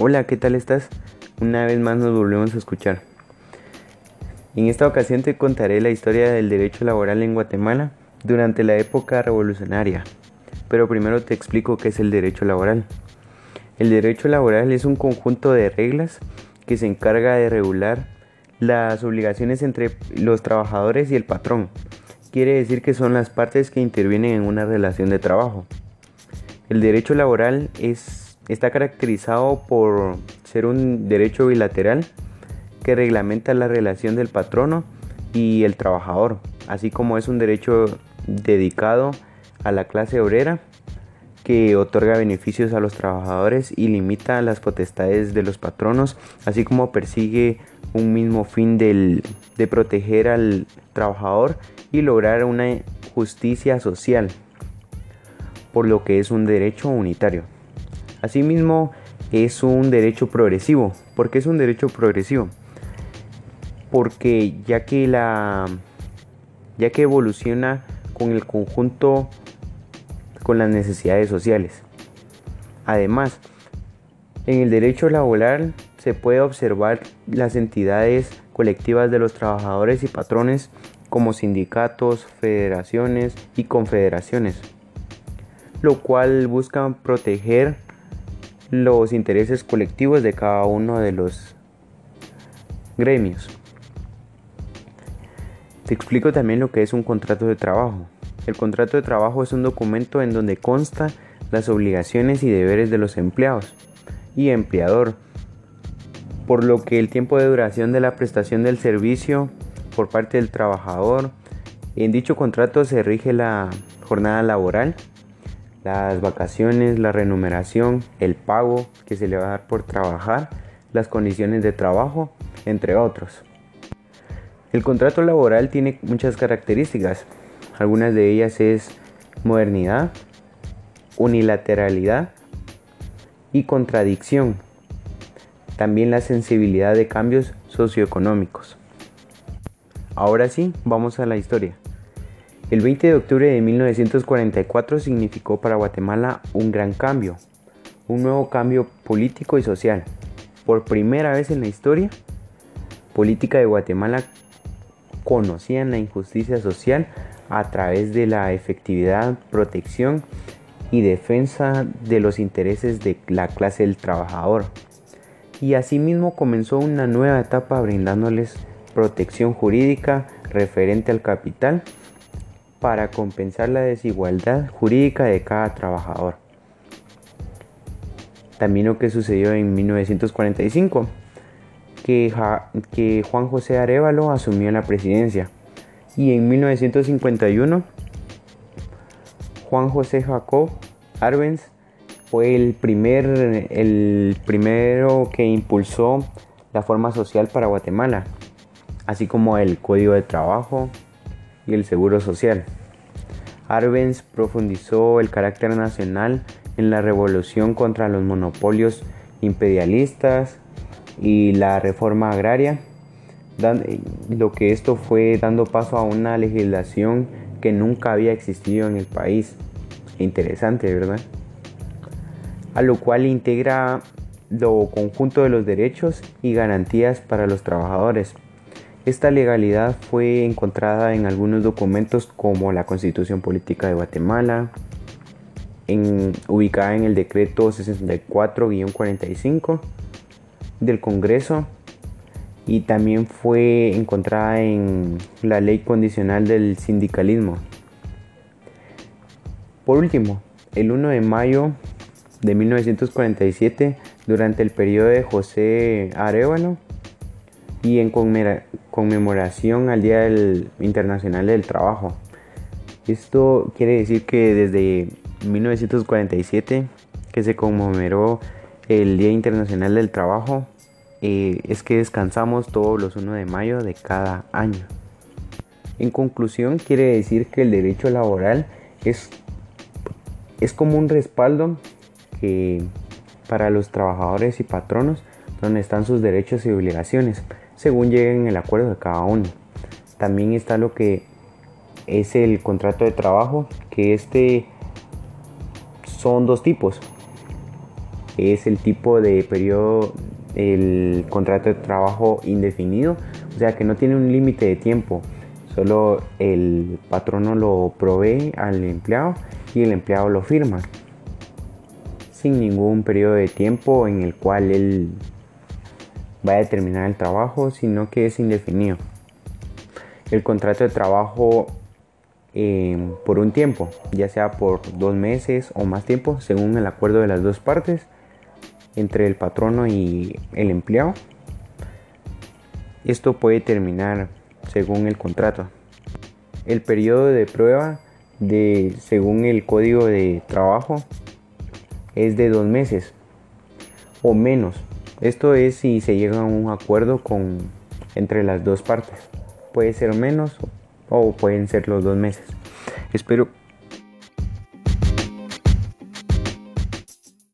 Hola, ¿qué tal estás? Una vez más nos volvemos a escuchar. En esta ocasión te contaré la historia del derecho laboral en Guatemala durante la época revolucionaria. Pero primero te explico qué es el derecho laboral. El derecho laboral es un conjunto de reglas que se encarga de regular las obligaciones entre los trabajadores y el patrón. Quiere decir que son las partes que intervienen en una relación de trabajo. El derecho laboral es, está caracterizado por ser un derecho bilateral que reglamenta la relación del patrono y el trabajador, así como es un derecho dedicado a la clase obrera que otorga beneficios a los trabajadores y limita las potestades de los patronos, así como persigue un mismo fin del, de proteger al trabajador y lograr una justicia social por lo que es un derecho unitario. Asimismo, es un derecho progresivo. ¿Por qué es un derecho progresivo? Porque ya que la ya que evoluciona con el conjunto con las necesidades sociales. Además, en el derecho laboral se puede observar las entidades colectivas de los trabajadores y patrones como sindicatos, federaciones y confederaciones lo cual busca proteger los intereses colectivos de cada uno de los gremios. Te explico también lo que es un contrato de trabajo. El contrato de trabajo es un documento en donde consta las obligaciones y deberes de los empleados y empleador, por lo que el tiempo de duración de la prestación del servicio por parte del trabajador, en dicho contrato se rige la jornada laboral, las vacaciones, la remuneración, el pago que se le va a dar por trabajar, las condiciones de trabajo, entre otros. El contrato laboral tiene muchas características. Algunas de ellas es modernidad, unilateralidad y contradicción. También la sensibilidad de cambios socioeconómicos. Ahora sí, vamos a la historia. El 20 de octubre de 1944 significó para Guatemala un gran cambio, un nuevo cambio político y social. Por primera vez en la historia política de Guatemala conocían la injusticia social a través de la efectividad, protección y defensa de los intereses de la clase del trabajador. Y asimismo comenzó una nueva etapa brindándoles protección jurídica referente al capital para compensar la desigualdad jurídica de cada trabajador. También lo que sucedió en 1945, que, Juan José Arevalo asumió la presidencia. Y en 1951, Juan José Jacob Arbenz fue el, primer, el primero que impulsó la forma social para Guatemala, así como el Código de Trabajo, y el Seguro Social. Arbenz profundizó el carácter nacional en la revolución contra los monopolios imperialistas y la reforma agraria, lo que esto fue dando paso a una legislación que nunca había existido en el país. Interesante, ¿verdad? A lo cual integra lo conjunto de los derechos y garantías para los trabajadores. Esta legalidad fue encontrada en algunos documentos como la Constitución Política de Guatemala, ubicada en el decreto 64-45 del Congreso y también fue encontrada en la ley condicional del sindicalismo. Por último, el 1 de mayo de 1947, durante el periodo de José Arevalo, y en conmemoración al Día Internacional del Trabajo. Esto quiere decir que desde 1947 que se conmemoró el Día Internacional del Trabajo eh, es que descansamos todos los 1 de mayo de cada año. En conclusión quiere decir que el derecho laboral es, es como un respaldo que para los trabajadores y patronos donde están sus derechos y obligaciones según lleguen el acuerdo de cada uno. También está lo que es el contrato de trabajo, que este son dos tipos. es el tipo de periodo, el contrato de trabajo indefinido, o sea que no tiene un límite de tiempo, solo el patrono lo provee al empleado y el empleado lo firma, sin ningún periodo de tiempo en el cual él va a determinar el trabajo, sino que es indefinido. El contrato de trabajo eh, por un tiempo, ya sea por dos meses o más tiempo, según el acuerdo de las dos partes, entre el patrono y el empleado. Esto puede terminar según el contrato. El periodo de prueba de, según el código de trabajo es de dos meses o menos. Esto es si se llega a un acuerdo con, entre las dos partes. Puede ser menos o pueden ser los dos meses. Espero